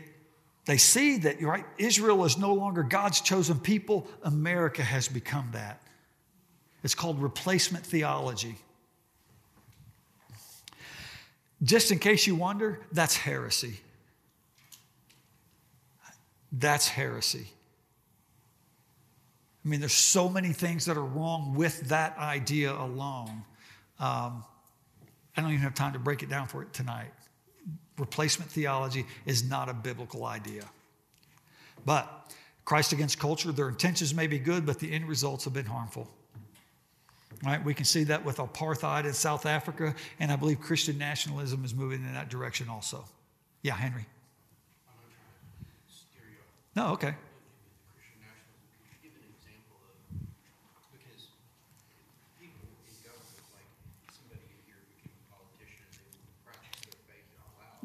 they see that, right, Israel is no longer God's chosen people. America has become that. It's called replacement theology. Just in case you wonder, that's heresy. That's heresy. I mean, there's so many things that are wrong with that idea alone. Um, I don't even have time to break it down for it tonight. Replacement theology is not a biblical idea. But Christ against culture, their intentions may be good, but the end results have been harmful. Right? We can see that with apartheid in South Africa, and I believe Christian nationalism is moving in that direction also. Yeah, Henry. No, okay.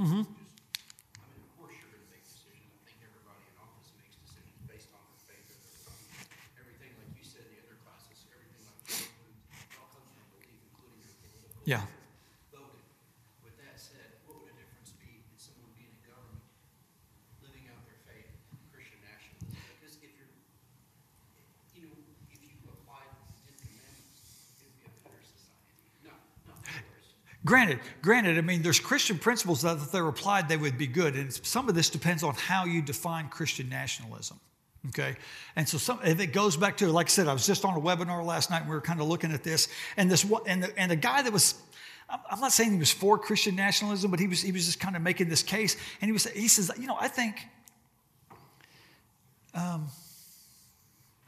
Mm-hmm. Just, I mean, of course you're going to make decisions. I think everybody in office makes decisions based on their faith and their everything, like you said in the other classes, everything like that includes, all comes from belief, including your political. Yeah. Voting. With that said, what would a difference be in someone being in government, living out their faith, Christian nationalism? Because if you're, you know, if you applied the Ten Commandments, it'd be a better society. No, not worse. Granted, granted, I mean, there's Christian principles that if they're applied, they would be good. And some of this depends on how you define Christian nationalism. Okay. And so some, if it goes back to, like I said, I was just on a webinar last night and we were kind of looking at this. And this and the, and the guy that was, I'm not saying he was for Christian nationalism, but he was, he was just kind of making this case. And he was, he says, you know, I think, um,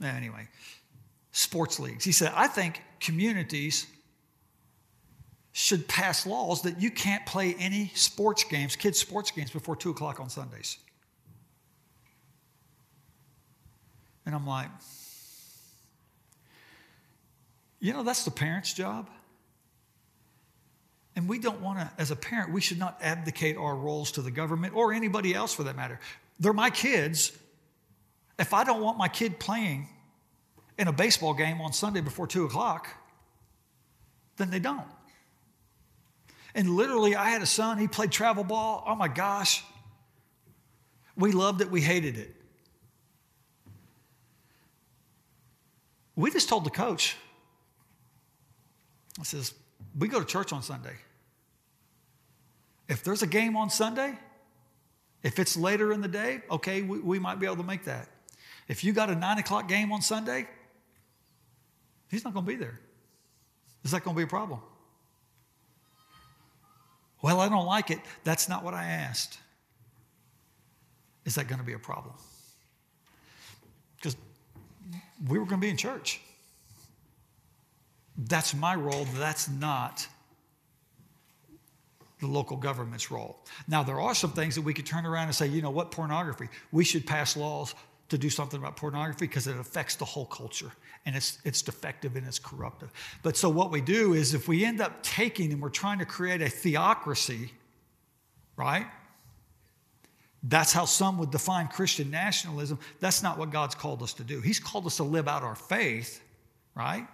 anyway, sports leagues. He said, I think communities should pass laws that you can't play any sports games, kids' sports games, before 2 o'clock on Sundays. And I'm like, you know, that's the parent's job. And we don't want to, as a parent, we should not abdicate our roles to the government or anybody else for that matter. They're my kids. If I don't want my kid playing in a baseball game on Sunday before 2 o'clock, then they don't. And literally, I had a son, he played travel ball. Oh my gosh. We loved it, we hated it. We just told the coach, I says, we go to church on Sunday. If there's a game on Sunday, if it's later in the day, okay, we, we might be able to make that. If you got a nine o'clock game on Sunday, he's not going to be there. Is that going to be a problem? Well, I don't like it. That's not what I asked. Is that going to be a problem? Because we were going to be in church. That's my role. That's not the local government's role. Now, there are some things that we could turn around and say, you know what, pornography. We should pass laws to do something about pornography because it affects the whole culture and it's, it's defective and it's corruptive. But so what we do is if we end up taking and we're trying to create a theocracy, right? That's how some would define Christian nationalism. That's not what God's called us to do. He's called us to live out our faith, right?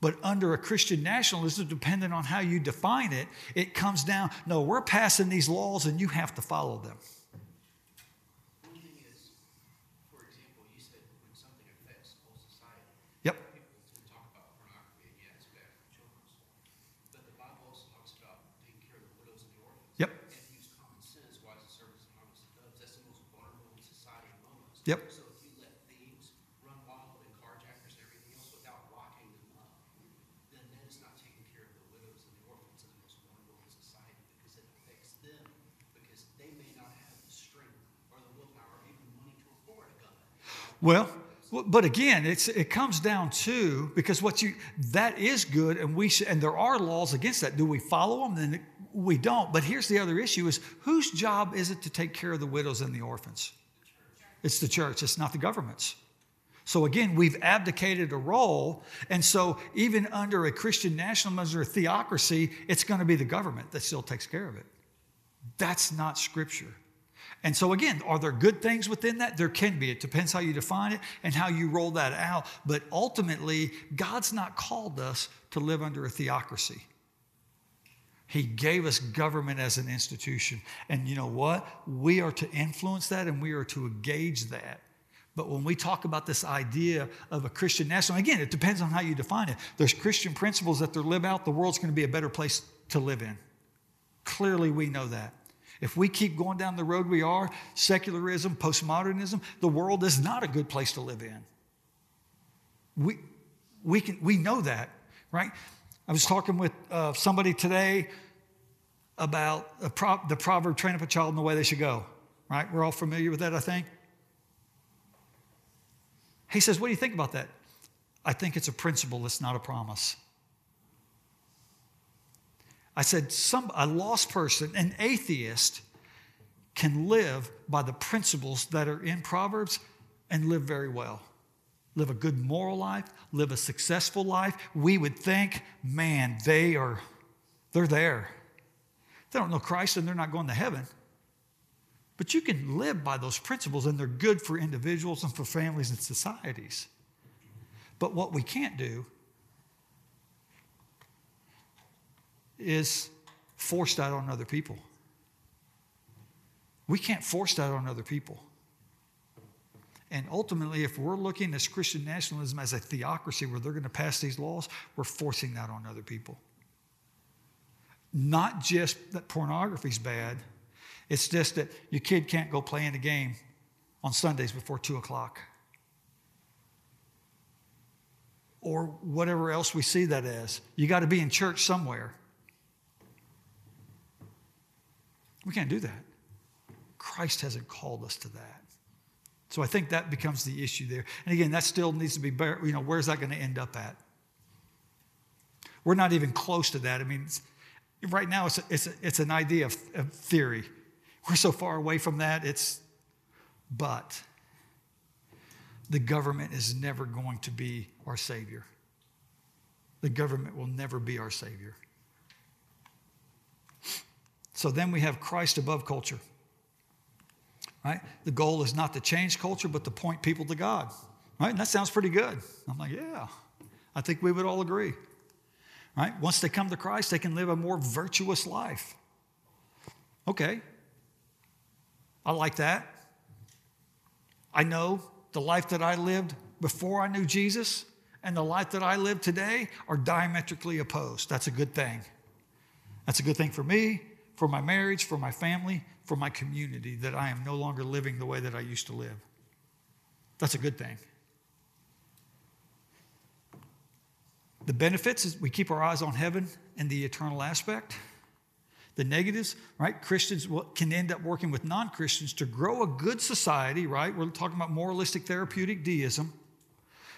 But under a Christian nationalism, depending on how you define it, it comes down no, we're passing these laws and you have to follow them. Yep. So if you let thieves run wild and carjackers and everything else without locking them up, then that is not taking care of the widows and the orphans and the most vulnerable in society because it affects them because they may not have the strength or the willpower or even money to afford a gun. Well, but again, it's, it comes down to because what you that is good, and we and there are laws against that. Do we follow them? Then we don't. But here's the other issue: is whose job is it to take care of the widows and the orphans? It's the church, it's not the governments. So again, we've abdicated a role. And so even under a Christian nationalism, a theocracy, it's going to be the government that still takes care of it. That's not scripture. And so, again, are there good things within that? There can be. It depends how you define it and how you roll that out. But ultimately, God's not called us to live under a theocracy. He gave us government as an institution. And you know what? We are to influence that and we are to engage that. But when we talk about this idea of a Christian national, again, it depends on how you define it. There's Christian principles that they live out, the world's going to be a better place to live in. Clearly, we know that. If we keep going down the road we are, secularism, postmodernism, the world is not a good place to live in. We, we, can, we know that, right? I was talking with uh, somebody today about pro- the proverb train up a child in the way they should go, right? We're all familiar with that, I think. He says, What do you think about that? I think it's a principle, it's not a promise. I said, some, a lost person, an atheist, can live by the principles that are in Proverbs and live very well. Live a good moral life, live a successful life. We would think, man, they are, they're there. They don't know Christ and they're not going to heaven. But you can live by those principles and they're good for individuals and for families and societies. But what we can't do is force that on other people. We can't force that on other people. And ultimately, if we're looking at Christian nationalism as a theocracy where they're going to pass these laws, we're forcing that on other people. Not just that pornography's bad, it's just that your kid can't go play in a game on Sundays before 2 o'clock. Or whatever else we see that as. You got to be in church somewhere. We can't do that. Christ hasn't called us to that. So I think that becomes the issue there. And again, that still needs to be, you know, where's that going to end up at? We're not even close to that. I mean, right now it's, a, it's, a, it's an idea of, of theory. We're so far away from that. It's, but the government is never going to be our Savior. The government will never be our Savior. So then we have Christ above culture. Right? The goal is not to change culture, but to point people to God. Right? And that sounds pretty good. I'm like, yeah, I think we would all agree. Right? Once they come to Christ, they can live a more virtuous life. Okay. I like that. I know the life that I lived before I knew Jesus and the life that I live today are diametrically opposed. That's a good thing. That's a good thing for me for my marriage, for my family, for my community, that I am no longer living the way that I used to live. That's a good thing. The benefits is we keep our eyes on heaven and the eternal aspect. The negatives, right? Christians can end up working with non Christians to grow a good society, right? We're talking about moralistic therapeutic deism,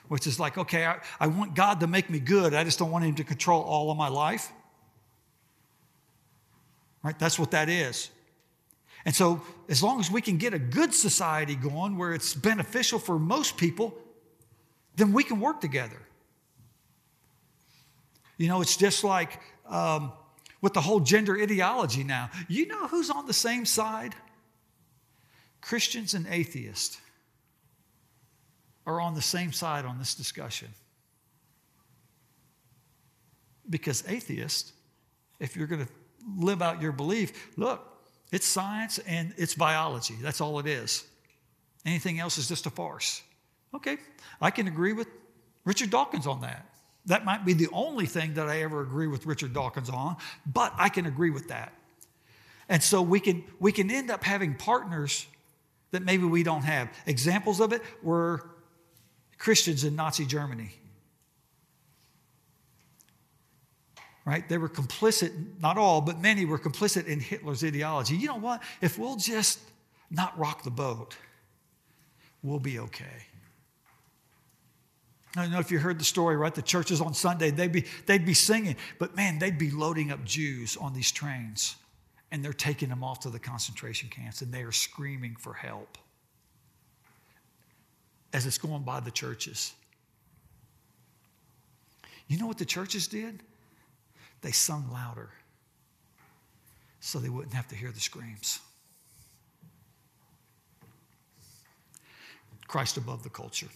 which is like, okay, I, I want God to make me good. I just don't want Him to control all of my life. Right? That's what that is. And so, as long as we can get a good society going where it's beneficial for most people, then we can work together. You know, it's just like um, with the whole gender ideology now. You know who's on the same side? Christians and atheists are on the same side on this discussion. Because atheists, if you're going to live out your belief, look, it's science and it's biology. That's all it is. Anything else is just a farce. Okay, I can agree with Richard Dawkins on that. That might be the only thing that I ever agree with Richard Dawkins on, but I can agree with that. And so we can, we can end up having partners that maybe we don't have. Examples of it were Christians in Nazi Germany. Right? They were complicit, not all, but many were complicit in Hitler's ideology. You know what? If we'll just not rock the boat, we'll be okay. I don't know if you heard the story, right? The churches on Sunday, they'd be, they'd be singing, but man, they'd be loading up Jews on these trains and they're taking them off to the concentration camps and they are screaming for help. as it's going by the churches. You know what the churches did? They sung louder so they wouldn't have to hear the screams. Christ above the culture.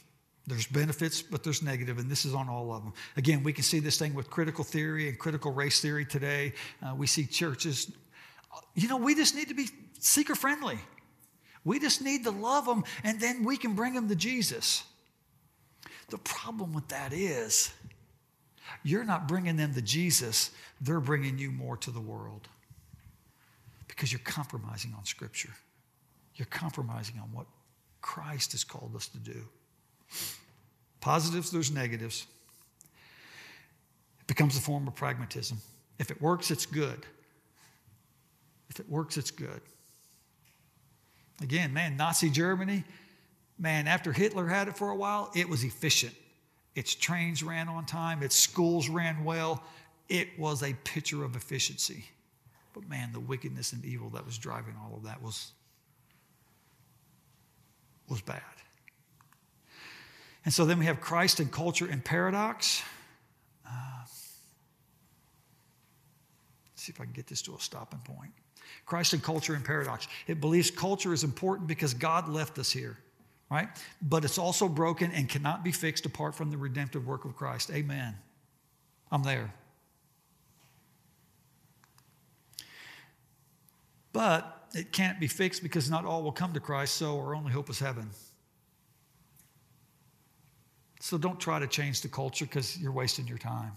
There's benefits, but there's negative, and this is on all of them. Again, we can see this thing with critical theory and critical race theory today. Uh, we see churches. You know, we just need to be seeker friendly. We just need to love them, and then we can bring them to Jesus. The problem with that is you're not bringing them to Jesus, they're bringing you more to the world because you're compromising on Scripture. You're compromising on what Christ has called us to do. Positives, there's negatives. It becomes a form of pragmatism. If it works, it's good. If it works, it's good. Again, man, Nazi Germany, man, after Hitler had it for a while, it was efficient. Its trains ran on time, its schools ran well. It was a picture of efficiency. But man, the wickedness and evil that was driving all of that was, was bad. And so then we have Christ and culture and paradox. Uh, see if I can get this to a stopping point. Christ and culture and paradox. It believes culture is important because God left us here, right? But it's also broken and cannot be fixed apart from the redemptive work of Christ. Amen. I'm there. But it can't be fixed because not all will come to Christ, so our only hope is heaven. So don't try to change the culture because you're wasting your time.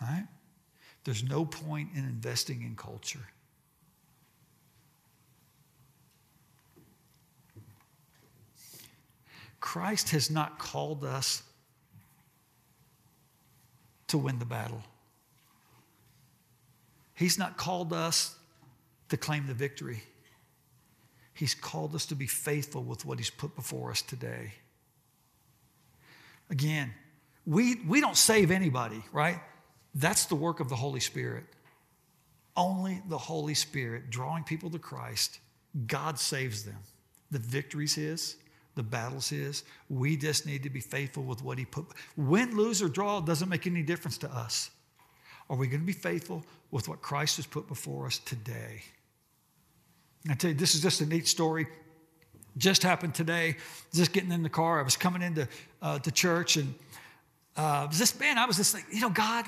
Right? There's no point in investing in culture. Christ has not called us to win the battle. He's not called us to claim the victory. He's called us to be faithful with what He's put before us today. Again, we, we don't save anybody, right? That's the work of the Holy Spirit. Only the Holy Spirit drawing people to Christ, God saves them. The victory's His, the battle's His. We just need to be faithful with what He put. Win, lose, or draw doesn't make any difference to us. Are we going to be faithful with what Christ has put before us today? I tell you, this is just a neat story. Just happened today. Just getting in the car, I was coming into uh, the church, and uh, this man, I was just like, you know, God,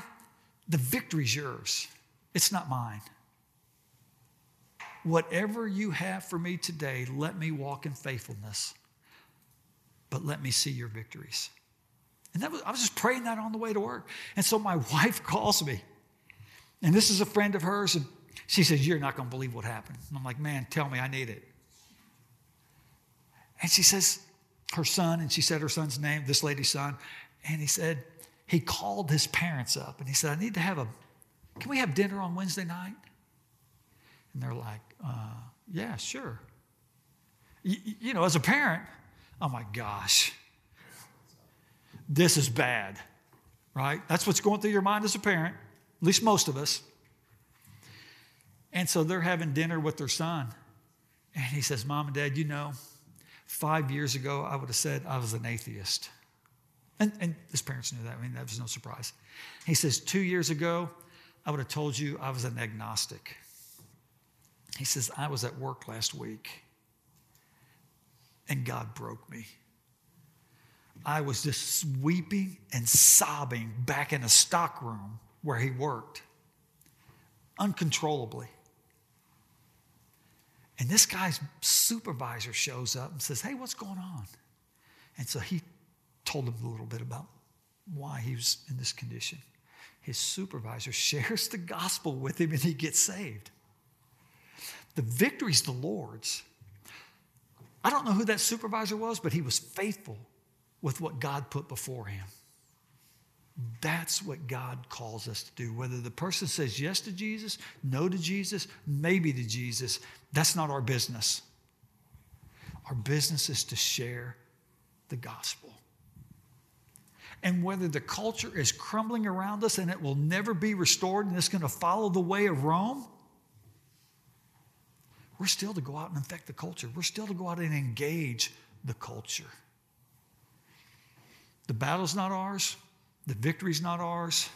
the victory's yours, it's not mine. Whatever you have for me today, let me walk in faithfulness, but let me see your victories. And that was, I was just praying that on the way to work. And so my wife calls me, and this is a friend of hers, and she says, You're not going to believe what happened. And I'm like, Man, tell me, I need it. And she says, Her son, and she said her son's name, this lady's son, and he said, he called his parents up and he said, I need to have a, can we have dinner on Wednesday night? And they're like, uh, yeah, sure. You, you know, as a parent, oh my gosh, this is bad, right? That's what's going through your mind as a parent, at least most of us. And so they're having dinner with their son. And he says, Mom and Dad, you know, five years ago, I would have said I was an atheist. And, and his parents knew that. I mean, that was no surprise. He says, Two years ago, I would have told you I was an agnostic. He says, I was at work last week and God broke me. I was just weeping and sobbing back in a stockroom where he worked uncontrollably. And this guy's supervisor shows up and says, Hey, what's going on? And so he told him a little bit about why he was in this condition. His supervisor shares the gospel with him and he gets saved. The victory's the Lord's. I don't know who that supervisor was, but he was faithful with what God put before him. That's what God calls us to do. Whether the person says yes to Jesus, no to Jesus, maybe to Jesus, that's not our business. Our business is to share the gospel and whether the culture is crumbling around us and it will never be restored and it's going to follow the way of Rome, we're still to go out and infect the culture. We're still to go out and engage the culture. The battle's not ours, the victory's not ours.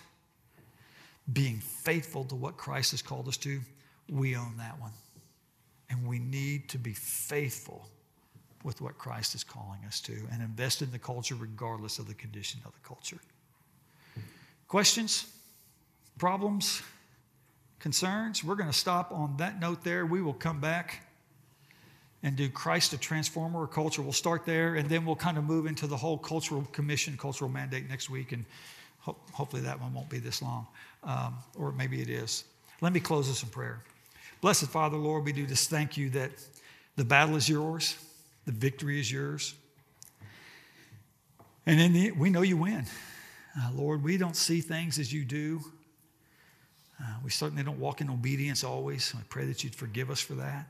Being faithful to what Christ has called us to, we own that one. And we need to be faithful with what Christ is calling us to and invest in the culture regardless of the condition of the culture. Questions? Problems? Concerns? We're going to stop on that note there. We will come back and do Christ a transformer of culture. We'll start there and then we'll kind of move into the whole cultural commission, cultural mandate next week. And ho- hopefully that one won't be this long, um, or maybe it is. Let me close this in prayer. Blessed Father, Lord, we do just thank you that the battle is yours, the victory is yours. And in the, we know you win. Uh, Lord, we don't see things as you do. Uh, we certainly don't walk in obedience always. I pray that you'd forgive us for that.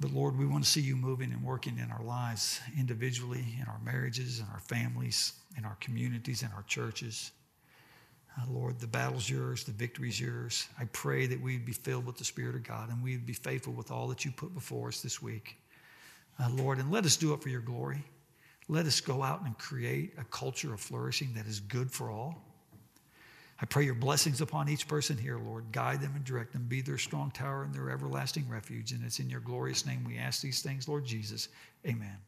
But Lord, we want to see you moving and working in our lives individually, in our marriages, in our families, in our communities, in our churches. Uh, Lord, the battle's yours, the victory's yours. I pray that we'd be filled with the Spirit of God and we'd be faithful with all that you put before us this week. Uh, Lord, and let us do it for your glory. Let us go out and create a culture of flourishing that is good for all. I pray your blessings upon each person here, Lord. Guide them and direct them. Be their strong tower and their everlasting refuge. And it's in your glorious name we ask these things, Lord Jesus. Amen.